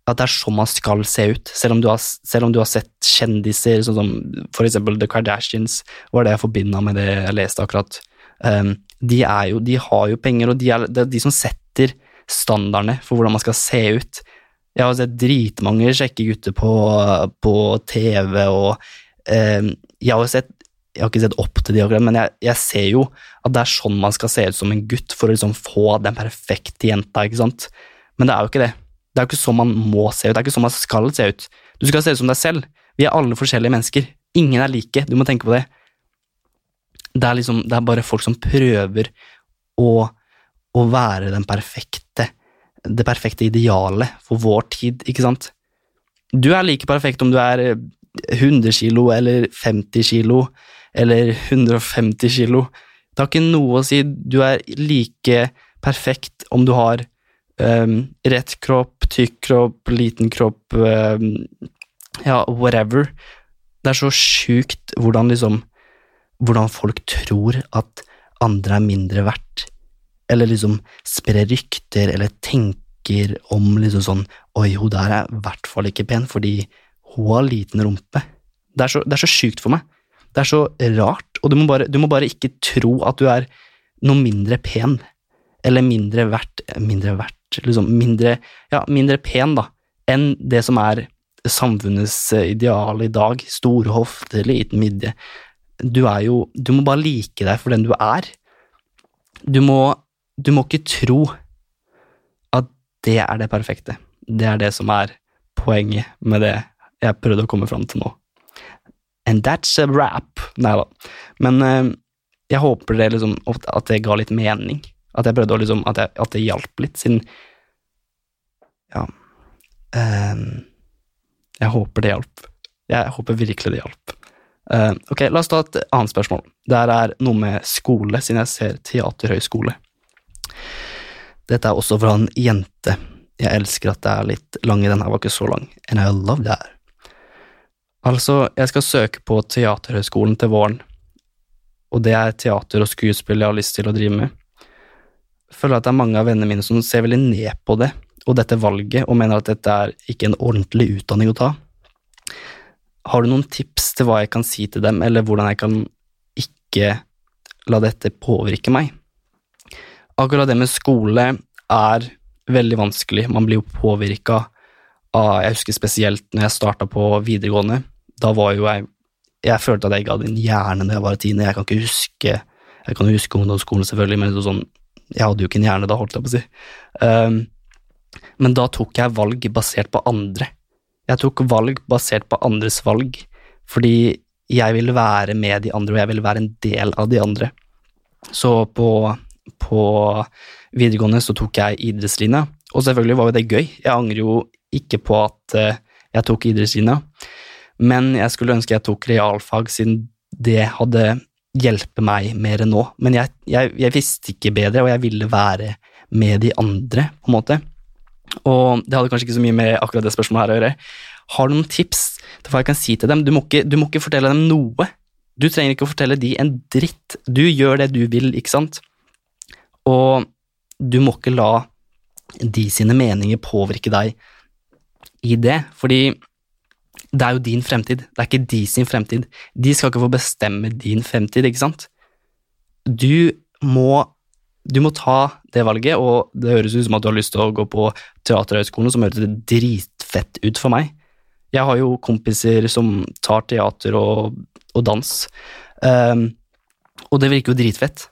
at det er sånn man skal se ut, selv om du har, om du har sett kjendiser, sånn som for eksempel The Kardashians, var det jeg forbinda med det jeg leste akkurat. Um, de, jo, de, har jo penger, og de er, det er de som setter standardene for hvordan man skal se ut. Jeg har sett dritmange kjekke gutter på, på TV, og jeg har sett jeg har ikke sett opp til de akkurat, men jeg, jeg, ser jo at det er sånn man skal se ut som en gutt for å liksom få den perfekte jenta, ikke sant? Men det er jo ikke det. Det er jo ikke sånn man må se ut, det er ikke sånn man skal se ut. Du skal se ut som deg selv. Vi er alle forskjellige mennesker. Ingen er like, du må tenke på det. Det er liksom, det er bare folk som prøver å, å være den perfekte, det perfekte idealet for vår tid, ikke sant? Du er like perfekt om du er 100 kilo eller 50 kilo eller 150 kilo. Det har ikke noe å si. Du er like perfekt om du har um, rett kropp, tykk kropp, liten kropp, um, ja, whatever. Det er så sjukt hvordan liksom Hvordan folk tror at andre er mindre verdt, eller liksom sprer rykter eller tenker om liksom sånn Oi, hun der er i hvert fall ikke pen fordi hun har liten rumpe. Det er så, det så sjukt for meg. Det er så rart, og du må, bare, du må bare ikke tro at du er noe mindre pen, eller mindre verdt Mindre verdt, liksom mindre, ja, mindre pen, da, enn det som er samfunnets ideal i dag. Store hofter, liten midje. Du er jo Du må bare like deg for den du er. Du må, du må ikke tro at det er det perfekte. Det er det som er poenget med det jeg prøvde å komme fram til nå. And that's a wrap. Nei da. Men eh, jeg håper det liksom, at det ga litt mening. At jeg prøvde å liksom, at, jeg, at det hjalp litt, siden Ja. Um, jeg håper det hjalp. Jeg håper virkelig det hjalp. Eh, ok, La oss ta et annet spørsmål. Det her er noe med skole, siden jeg ser teaterhøyskole. Dette er også fra en jente. Jeg elsker at det er litt lang i den her, var ikke så lang. And I love that. Altså, jeg skal søke på Teaterhøgskolen til våren, og det er teater og skuespill jeg har lyst til å drive med. Føler at det er mange av vennene mine som ser veldig ned på det og dette valget, og mener at dette er ikke en ordentlig utdanning å ta. Har du noen tips til hva jeg kan si til dem, eller hvordan jeg kan ikke la dette påvirke meg? Akkurat det med skole er veldig vanskelig. Man blir jo påvirka av Jeg husker spesielt når jeg starta på videregående. Da var jo jeg Jeg følte at jeg ikke hadde en hjerne når jeg var tiende. Jeg kan ikke huske Jeg kan huske ungdomsskolen, selvfølgelig, men sånn, jeg hadde jo ikke en hjerne da, holdt jeg på å si. Um, men da tok jeg valg basert på andre. Jeg tok valg basert på andres valg, fordi jeg ville være med de andre, og jeg ville være en del av de andre. Så på, på videregående så tok jeg idrettslinja, og selvfølgelig var jo det gøy. Jeg angrer jo ikke på at eh, jeg tok idrettslinja, men jeg skulle ønske jeg tok realfag, siden det hadde hjulpet meg mer enn nå. Men jeg, jeg, jeg visste ikke bedre, og jeg ville være med de andre, på en måte. Og det hadde kanskje ikke så mye med akkurat det spørsmålet her å gjøre. Har du noen tips til hva jeg kan si til dem? Du må, ikke, du må ikke fortelle dem noe. Du trenger ikke å fortelle de en dritt. Du gjør det du vil, ikke sant? Og du må ikke la de sine meninger påvirke deg i det, fordi det er jo din fremtid, det er ikke de sin fremtid. De skal ikke få bestemme din fremtid, ikke sant? Du må du må ta det valget, og det høres ut som at du har lyst til å gå på Teaterhøgskolen, som høres dritfett ut for meg. Jeg har jo kompiser som tar teater og, og dans, um, og det virker jo dritfett.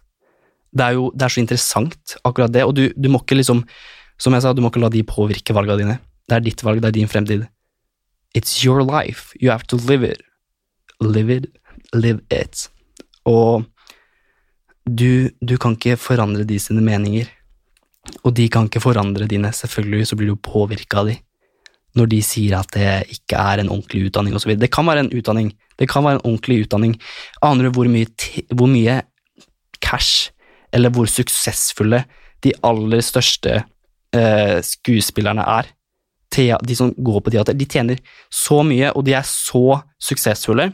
Det er jo det er så interessant, akkurat det, og du, du, må ikke liksom, som jeg sa, du må ikke la de påvirke valgene dine. Det er ditt valg, det er din fremtid. It's your life, you have to live it. Live it, live it. Og du, du, kan ikke forandre de sine meninger, og de kan ikke forandre dine. Selvfølgelig så blir du påvirka av de når de sier at det ikke er en ordentlig utdanning osv. Det kan være en utdanning, det kan være en ordentlig utdanning. Aner du hvor mye, hvor mye cash, eller hvor suksessfulle de aller største eh, skuespillerne er? De som går på teater, de tjener så mye, og de er så suksessfulle.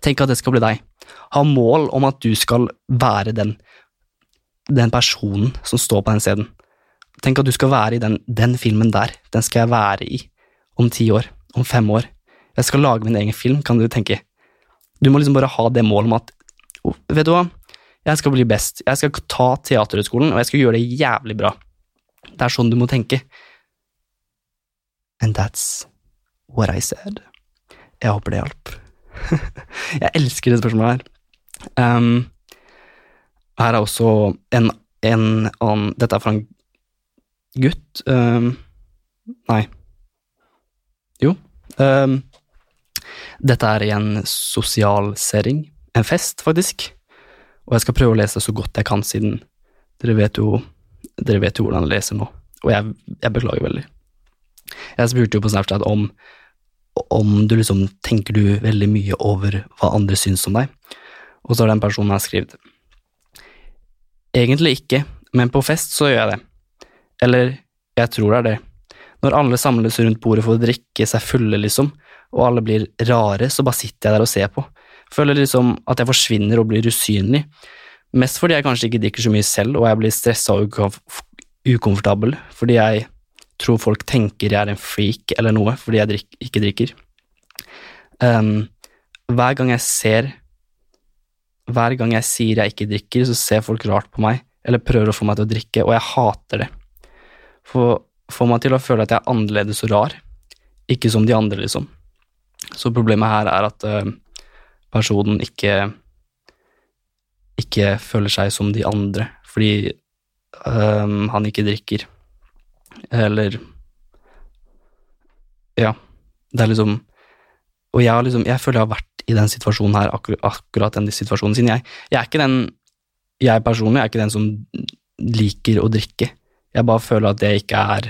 Tenk at det skal bli deg ha mål om at du skal være den, den personen som står på den scenen. Tenk at du skal være i den, den, filmen der. Den skal jeg være i om ti år, om fem år. Jeg skal lage min egen film, kan du tenke. Du må liksom bare ha det målet om at oh, Vet du hva, jeg skal bli best. Jeg skal ta Teaterhøgskolen, og jeg skal gjøre det jævlig bra. Det er sånn du må tenke. And that's what I said. Jeg håper det hjalp. jeg elsker det spørsmålet her. Um, her er også en, en annen Dette er fra en gutt. Um, nei. Jo. Um, dette er i en sosial setting. En fest, faktisk. Og jeg skal prøve å lese så godt jeg kan, siden dere vet jo, dere vet jo hvordan jeg leser nå. Og jeg, jeg beklager veldig. Jeg spurte jo på Snapchat om om du liksom tenker du veldig mye over hva andre syns om deg. Og så har den personen her skrevet Egentlig ikke, men på fest så gjør jeg det. Eller jeg tror det er det. Når alle samles rundt bordet for å drikke seg fulle, liksom, og alle blir rare, så bare sitter jeg der og ser på. Føler liksom at jeg forsvinner og blir usynlig. Mest fordi jeg kanskje ikke drikker så mye selv, og jeg blir stressa og ukomfortabel fordi jeg tror folk tenker jeg er en freak eller noe fordi jeg drik ikke drikker. Um, hver gang jeg ser Hver gang jeg sier jeg ikke drikker, så ser folk rart på meg eller prøver å få meg til å drikke, og jeg hater det. For får meg til å føle at jeg er annerledes og rar, ikke som de andre, liksom. Så problemet her er at uh, personen ikke ikke føler seg som de andre, fordi um, han ikke drikker. Eller Ja. Det er liksom Og jeg, har liksom, jeg føler jeg har vært i den situasjonen her, akkur akkurat den situasjonen, siden jeg, jeg er ikke den Jeg personlig er ikke den som liker å drikke. Jeg bare føler at det ikke er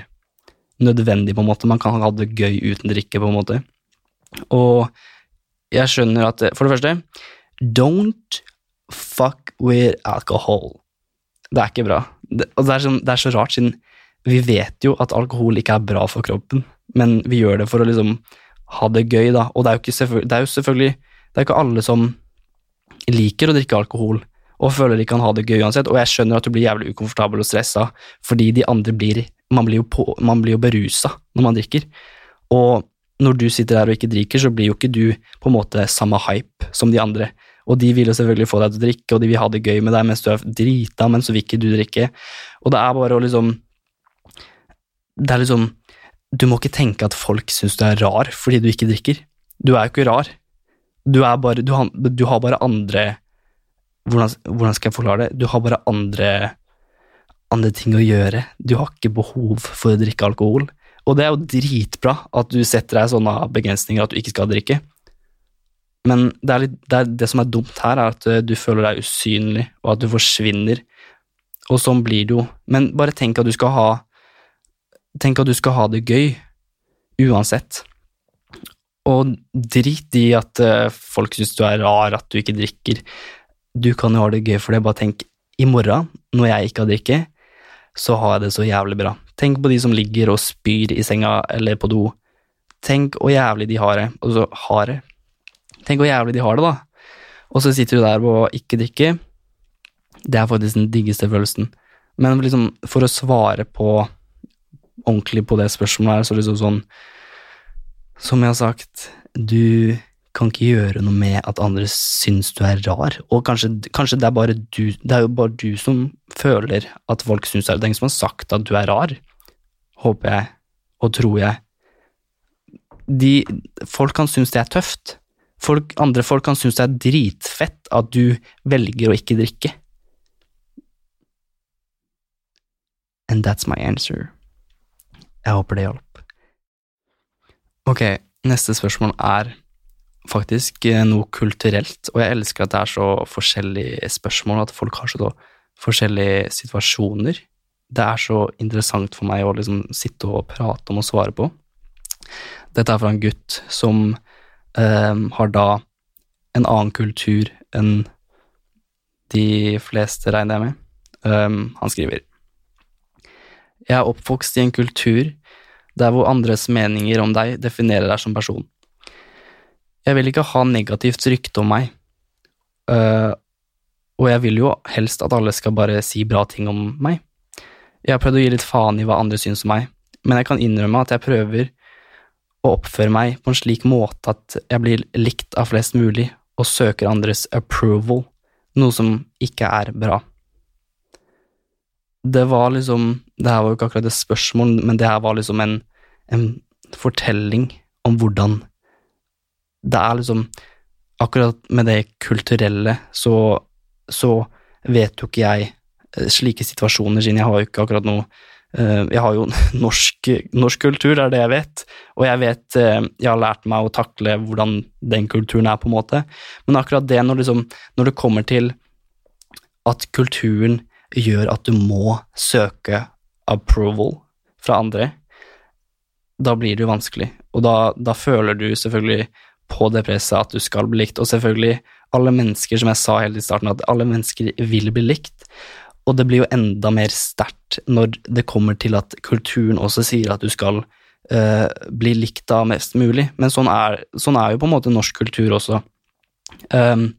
nødvendig, på en måte. Man kan ha det gøy uten drikke, på en måte. Og jeg skjønner at For det første, don't fuck with alcohol. Det er ikke bra. Det, og det er, sånn, det er så rart, siden vi vet jo at alkohol ikke er bra for kroppen, men vi gjør det for å liksom ha det gøy, da. Og det er jo, ikke det er jo selvfølgelig Det er ikke alle som liker å drikke alkohol og føler de kan ha det gøy uansett, og jeg skjønner at du blir jævlig ukomfortabel og stressa fordi de andre blir Man blir jo, på, man blir jo berusa når man drikker, og når du sitter der og ikke drikker, så blir jo ikke du på en måte samme hype som de andre. Og de vil jo selvfølgelig få deg til å drikke, og de vil ha det gøy med deg mens du er drita, men så vil ikke du drikke. Og det er bare å liksom Det er liksom Du må ikke tenke at folk syns du er rar fordi du ikke drikker. Du er jo ikke rar. Du, er bare, du, har, du har bare andre hvordan, hvordan, skal jeg forklare det? Du har bare andre, andre ting å gjøre. Du har ikke behov for å drikke alkohol. Og det er jo dritbra at du setter deg sånne begrensninger at du ikke skal drikke. Men det, litt, det, det, som er dumt her, er at eh, du føler deg usynlig, og at du forsvinner. Og sånn blir det jo. Men bare tenk at du skal ha Tenk at du skal ha det gøy uansett. Og drit i at uh, folk syns du er rar, at du ikke drikker. Du kan jo ha det gøy for det. Bare tenk, i morgen, når jeg ikke har drikke, så har jeg det så jævlig bra. Tenk på de som ligger og spyr i senga eller på do. Tenk hvor jævlig de har det. Og så har det. Tenk hvor jævlig de har det, da. Og så sitter du der og ikke drikker. Det er faktisk den diggeste følelsen. Men liksom, for å svare på ordentlig på det spørsmålet her, så liksom sånn Som jeg har sagt, du kan ikke gjøre noe med at andre syns du er rar. Og kanskje, kanskje det er bare du Det er jo bare du som føler at folk syns det er ingen som har sagt at du er rar håper jeg og tror jeg. De, folk kan synes det er tøft. Folk, andre folk kan synes det er dritfett at du velger å ikke drikke. And that's my answer. Jeg håper det hjalp. Ok, neste spørsmål er faktisk eh, noe kulturelt, og jeg elsker at det er så forskjellige spørsmål, at folk har så forskjellige situasjoner det er så interessant for meg å liksom sitte og prate om og svare på. Dette er fra en gutt som um, har da en annen kultur enn de fleste, regner jeg med. Um, han skriver Jeg er oppvokst i en kultur der hvor andres meninger om deg definerer deg som person. Jeg vil ikke ha negativt rykte om meg, uh, og jeg vil jo helst at alle skal bare si bra ting om meg. Jeg har prøvd å gi litt faen i hva andre syns om meg, men jeg kan innrømme at jeg prøver å oppføre meg på en slik måte at jeg blir likt av flest mulig og søker andres approval, noe som ikke er bra. Det var liksom Det her var jo ikke akkurat et spørsmål, men det her var liksom en, en fortelling om hvordan Det er liksom Akkurat med det kulturelle så, så vet jo ikke jeg Eh, slike situasjoner, siden jeg har jo ikke akkurat noe eh, Jeg har jo norsk, norsk, kultur, det er det jeg vet, og jeg vet eh, Jeg har lært meg å takle hvordan den kulturen er, på en måte, men akkurat det når, liksom, når det kommer til at kulturen gjør at du må søke approval fra andre, da blir det jo vanskelig, og da, da føler du selvfølgelig på det presset at du skal bli likt, og selvfølgelig alle mennesker, som jeg sa helt i starten, at alle mennesker vil bli likt, og det blir jo enda mer sterkt når det kommer til at kulturen også sier at du skal uh, bli likt av mest mulig. Men sånn er, sånn er, jo på en måte norsk kultur også. Um,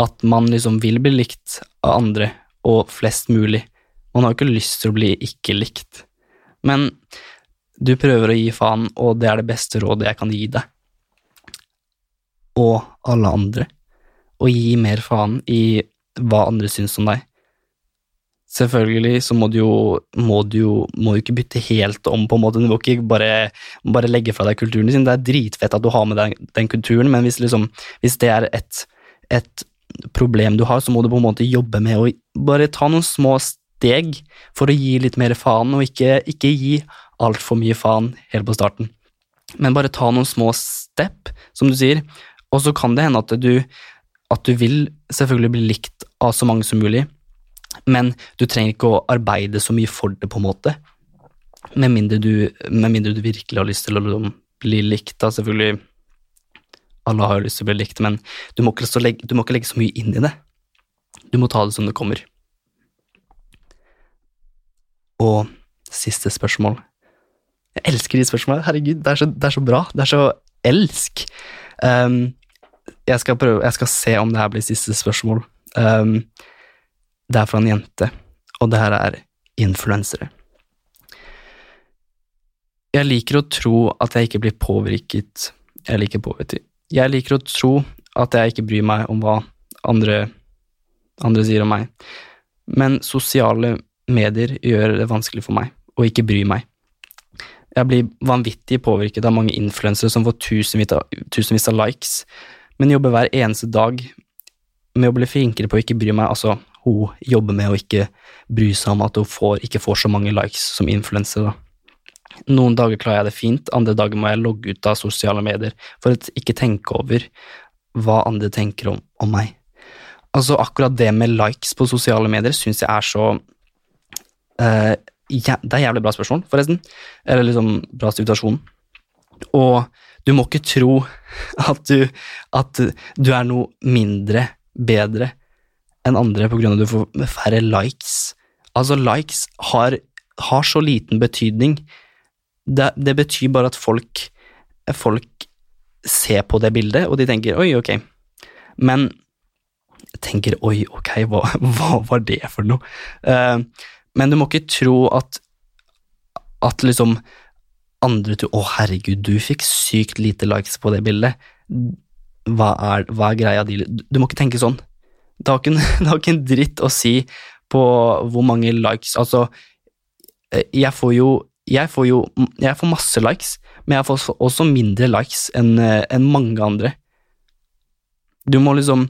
at man liksom vil bli likt av andre, og flest mulig. Man har jo ikke lyst til å bli ikke likt. Men du prøver å gi faen, og det er det beste rådet jeg kan gi deg. Og alle andre. Å gi mer faen i hva andre syns om deg. Selvfølgelig så må du jo, må du jo må du ikke bytte helt om, på en måte. Du må ikke bare, bare legge fra deg kulturen din. Det er dritfett at du har med deg den kulturen, men hvis, liksom, hvis det er et, et, problem du har, så må du på en måte jobbe med å bare ta noen små steg for å gi litt mer faen, og ikke, ikke gi altfor mye faen helt på starten. Men bare ta noen små step, som du sier, og så kan det hende at du, at du vil selvfølgelig bli likt av så mange som mulig men du trenger ikke å arbeide så mye for det, på en måte. Med mindre du, med mindre du virkelig har lyst til å liksom bli likt, da, selvfølgelig. alle har jo lyst til å bli likt, men du må, legge, du må ikke legge så mye inn i det. Du må ta det som det kommer. Og siste spørsmål. Jeg elsker de spørsmålene. Herregud, det er så, det er så bra. Det er så elsk. Um, jeg skal prøve, jeg skal se om det her blir siste spørsmål. Um, det er fra en jente, og det her er influensere. Jeg liker å tro at jeg ikke blir påvirket Jeg liker påvirket. Jeg liker å tro at jeg ikke bryr meg om hva andre, andre sier om meg, men sosiale medier gjør det vanskelig for meg å ikke bry meg. Jeg blir vanvittig påvirket av mange influensere som får tusenvis av, tusenvis av likes, men jobber hver eneste dag med å bli flinkere på å ikke bry meg. Altså, hun jobber med å ikke bry seg om at hun får, ikke får så mange likes som influenser. Noen dager klarer jeg det fint, andre dager må jeg logge ut av sosiale medier for å ikke tenke over hva andre tenker om, om meg. Altså, akkurat det med likes på sosiale medier syns jeg er så uh, ja, Det er jævlig bra spørsmål, forresten. Eller liksom bra situasjon. Og du må ikke tro at du, at du er noe mindre bedre enn andre på grunn av at du får færre likes. Altså, likes har, har så liten betydning. Det, det, betyr bare at folk, folk ser på det bildet, og de tenker 'oi, ok', men tenker 'oi, ok, hva, hva var det for noe'? Uh, men du må ikke tro at, at liksom andre tror 'Å, herregud, du fikk sykt lite likes på det bildet'. Hva er, hva er greia di? Du må ikke tenke sånn. Det har, ikke, det har ikke en dritt å si på hvor mange likes Altså, jeg får jo jeg får jo jeg får masse likes, men jeg får også mindre likes enn en mange andre. Du må liksom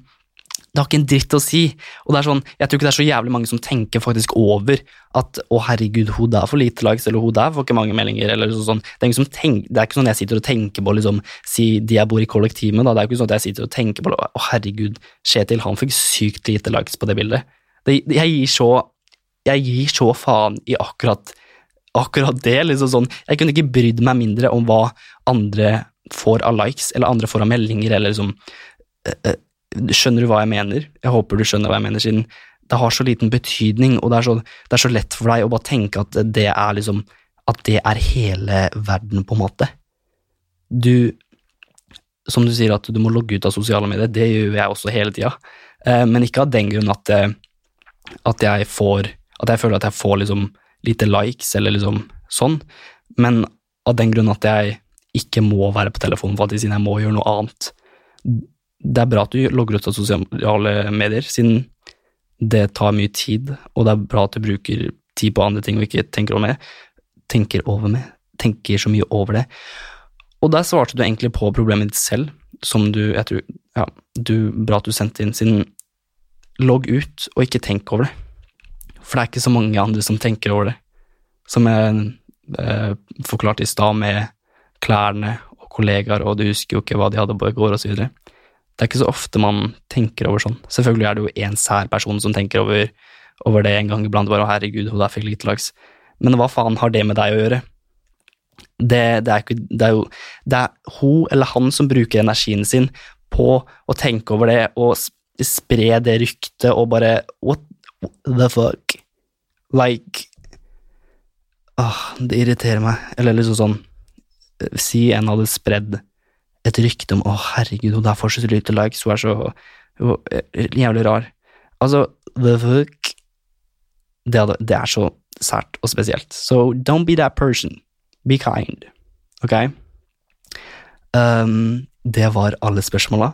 det har ikke en dritt å si. Og det er sånn, Jeg tror ikke det er så jævlig mange som tenker faktisk over at 'å, herregud, hun der får lite likes', eller 'hun der får ikke mange meldinger', eller sånn. Det er, tenker, det er ikke sånn jeg sitter og tenker på liksom, si de jeg bor i kollektiv med, da. Det er ikke sånn at jeg sitter og tenker på 'å, herregud, Kjetil, han fikk sykt lite likes på det bildet'. Det, jeg, gir så, jeg gir så faen i akkurat, akkurat det. liksom sånn, Jeg kunne ikke brydd meg mindre om hva andre får av likes, eller andre får av meldinger, eller liksom øh, Skjønner du hva jeg mener? Jeg håper du skjønner hva jeg mener, siden det har så liten betydning, og det er så, det er så lett for deg å bare tenke at det er liksom At det er hele verden, på en måte. Du Som du sier, at du må logge ut av sosiale medier, det gjør jeg også hele tida, eh, men ikke av den grunn at, eh, at jeg får At jeg føler at jeg får liksom lite likes, eller liksom sånn, men av den grunn at jeg ikke må være på telefonen, at siden jeg må gjøre noe annet det er bra at du logger ut av sosiale medier, siden det tar mye tid, og det er bra at du bruker tid på andre ting og ikke tenker over med. Tenker over med. Tenker så mye over det. Og der svarte du egentlig på problemet ditt selv, som du jeg tror, ja, du, Bra at du sendte inn, siden logg ut og ikke tenk over det. For det er ikke så mange andre som tenker over det. Som jeg eh, forklarte i stad med klærne og kollegaer, og du husker jo ikke hva de hadde på i går, og så videre. Det er ikke så ofte man tenker over sånn. Selvfølgelig er det jo én sær person som tenker over, over, det en gang iblant. bare, 'Herregud, hun der fikk litt lags'. Men hva faen har det med deg å gjøre? Det, det, er, ikke, det er jo det er hun eller han som bruker energien sin på å tenke over det og spre det ryktet og bare What the fuck? Like Åh, Det irriterer meg. Eller liksom sånn Si en hadde spredd et rykte om 'Å, herregud, hun der får så lite likes, hun er så hun er jævlig rar'. Altså, the fuck det, det, er så sært og spesielt. So don't be that person. Be kind. Ok? Um, det var alle spørsmåla.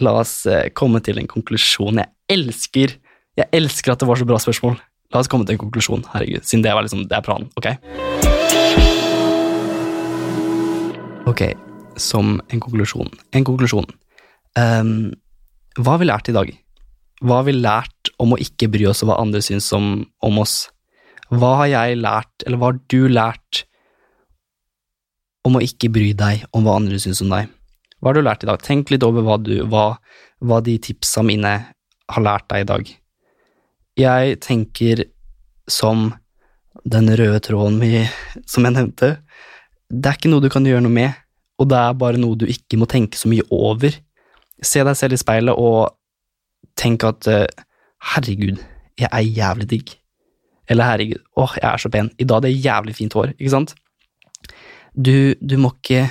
La oss uh, komme til en konklusjon. Jeg elsker Jeg elsker at det var så bra spørsmål. La oss komme til en konklusjon, herregud, siden det var liksom, det er planen. Ok? Ok, som en konklusjon. En konklusjon. Um, hva har vi lært i dag? Hva har vi lært om å ikke bry oss om hva andre syns om, om oss? Hva har jeg lært, eller hva har du lært om å ikke bry deg om hva andre syns om deg? Hva har du lært i dag? Tenk litt over hva, du, hva, hva de tipsa mine har lært deg i dag. Jeg tenker som den røde tråden vi, som jeg nevnte, det er ikke noe du kan gjøre noe med og det er bare noe du ikke må tenke så mye over. Se deg selv i speilet og tenk at eh, herregud, jeg er jævlig digg. Eller herregud, åh, jeg er så pen. I dag hadde jeg jævlig fint hår, ikke sant? Du, du må ikke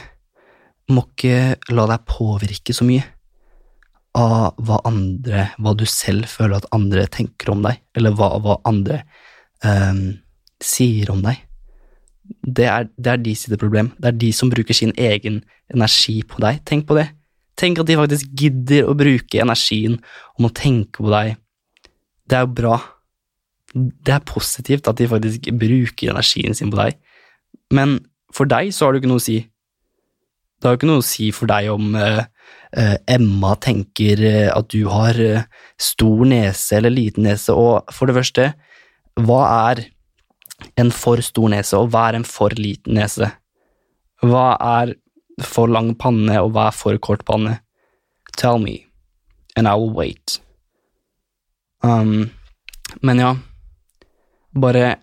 må ikke la deg påvirke så mye av hva andre, hva du selv føler at andre tenker om deg, eller hva, hva andre um, sier om deg. Det er, det er de sitt problem. Det er de som bruker sin egen energi på deg. Tenk på det. Tenk at de faktisk gidder å bruke energien om å tenke på deg. Det er jo bra. Det er positivt at de faktisk bruker energien sin på deg, men for deg så har du ikke noe å si. Det har jo ikke noe å si for deg om uh, uh, Emma tenker uh, at du har stor nese eller liten nese, og for det første, hva er en for stor nese, og hva er en for liten nese? Hva er for lang panne, og hva er for kort panne? Tell me, and I will wait. Um, men ja, bare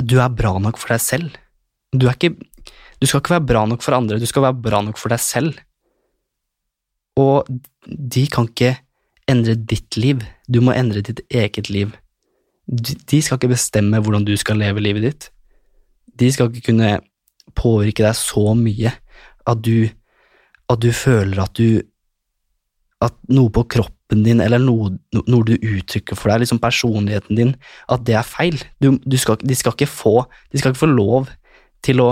Du er bra nok for deg selv. Du er ikke du skal ikke være bra nok for andre, du skal være bra nok for deg selv. Og de kan ikke endre ditt liv, du må endre ditt eget liv. De skal ikke bestemme hvordan du skal leve livet ditt. De skal ikke kunne påvirke deg så mye at du, at du føler at du At noe på kroppen din, eller noe, noe du uttrykker for deg, liksom personligheten din, at det er feil. Du, du skal, de, skal ikke få, de skal ikke få lov til å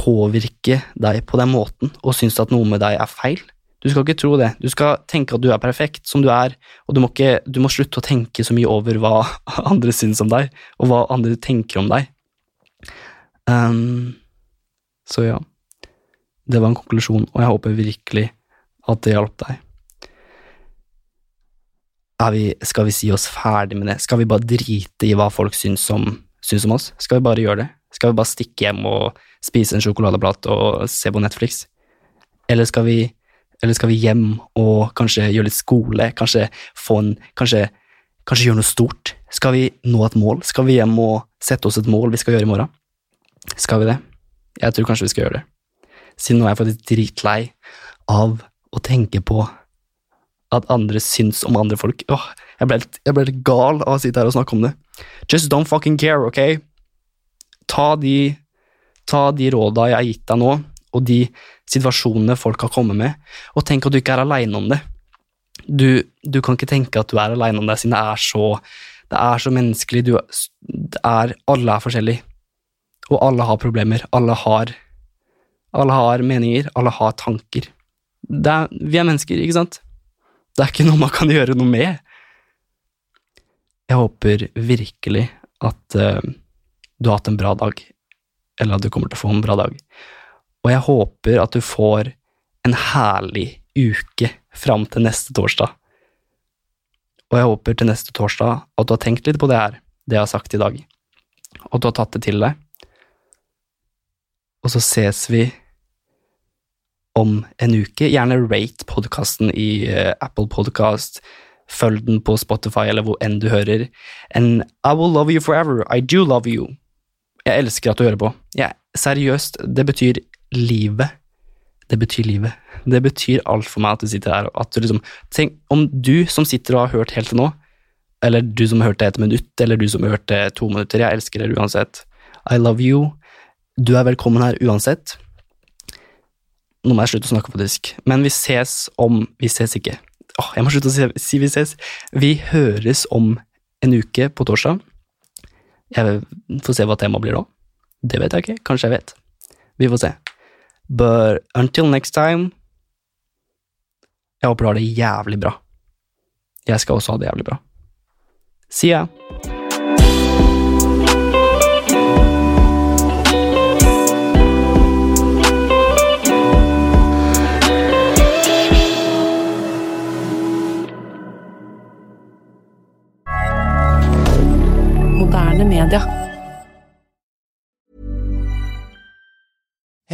påvirke deg på den måten og synes at noe med deg er feil. Du skal ikke tro det. Du skal tenke at du er perfekt som du er, og du må, ikke, du må slutte å tenke så mye over hva andre syns om deg, og hva andre tenker om deg. Um, så ja, det var en konklusjon, og jeg håper virkelig at det hjalp deg. Vi, skal vi si oss ferdig med det? Skal vi bare drite i hva folk syns om, syns om oss? Skal vi bare gjøre det? Skal vi bare stikke hjem og spise en sjokoladeplate og se på Netflix? Eller skal vi, eller skal vi hjem og kanskje gjøre litt skole, kanskje en kanskje, kanskje gjøre noe stort? Skal vi nå et mål? Skal vi hjem og sette oss et mål vi skal gjøre i morgen? Skal vi det? Jeg tror kanskje vi skal gjøre det. Siden nå er jeg faktisk dritlei av å tenke på at andre syns om andre folk. Åh, jeg ble, helt, jeg ble helt gal av å sitte her og snakke om det. Just don't fucking care, ok? Ta de, ta de råda jeg har gitt deg nå, og de situasjonene folk har kommet med, og tenk at du ikke er aleine om det. Du, du, kan ikke tenke at du er aleine om det, siden det er så, det er så menneskelig. Du, er, alle er forskjellige, og alle har problemer. Alle har, alle har meninger, alle har tanker. Er, vi er mennesker, ikke sant? Det er ikke noe man kan gjøre noe med. Jeg håper virkelig at uh, du har hatt en bra dag, eller at du kommer til å få en bra dag. Og jeg håper at du får en herlig uke fram til neste torsdag. Og jeg håper til neste torsdag at du har tenkt litt på det her, det jeg har sagt i dag, og at du har tatt det til deg. Og så ses vi om en uke. Gjerne rate podkasten i uh, Apple Podcast. Følg den på Spotify eller hvor enn du hører. And I will love you forever. I do love you. Jeg elsker at du hører på. Jeg, seriøst, det betyr livet. Det betyr livet. Det betyr alt for meg at du sitter her. At du liksom, tenk om du som sitter og har hørt helt til nå, eller du som har hørt det et minutt, eller du som har hørt det to minutter, jeg elsker dere uansett. I love you. Du er velkommen her uansett. Nå må jeg slutte å snakke, faktisk. Men vi ses om Vi ses ikke. Åh, jeg må slutte å si, vi ses. Vi høres om en uke på torsdag. Jeg får se hva temaet blir da. Det vet jeg ikke. Kanskje jeg vet. Vi får se. But until next time Jeg håper du har det jævlig bra. Jeg skal også ha det jævlig bra. See ya!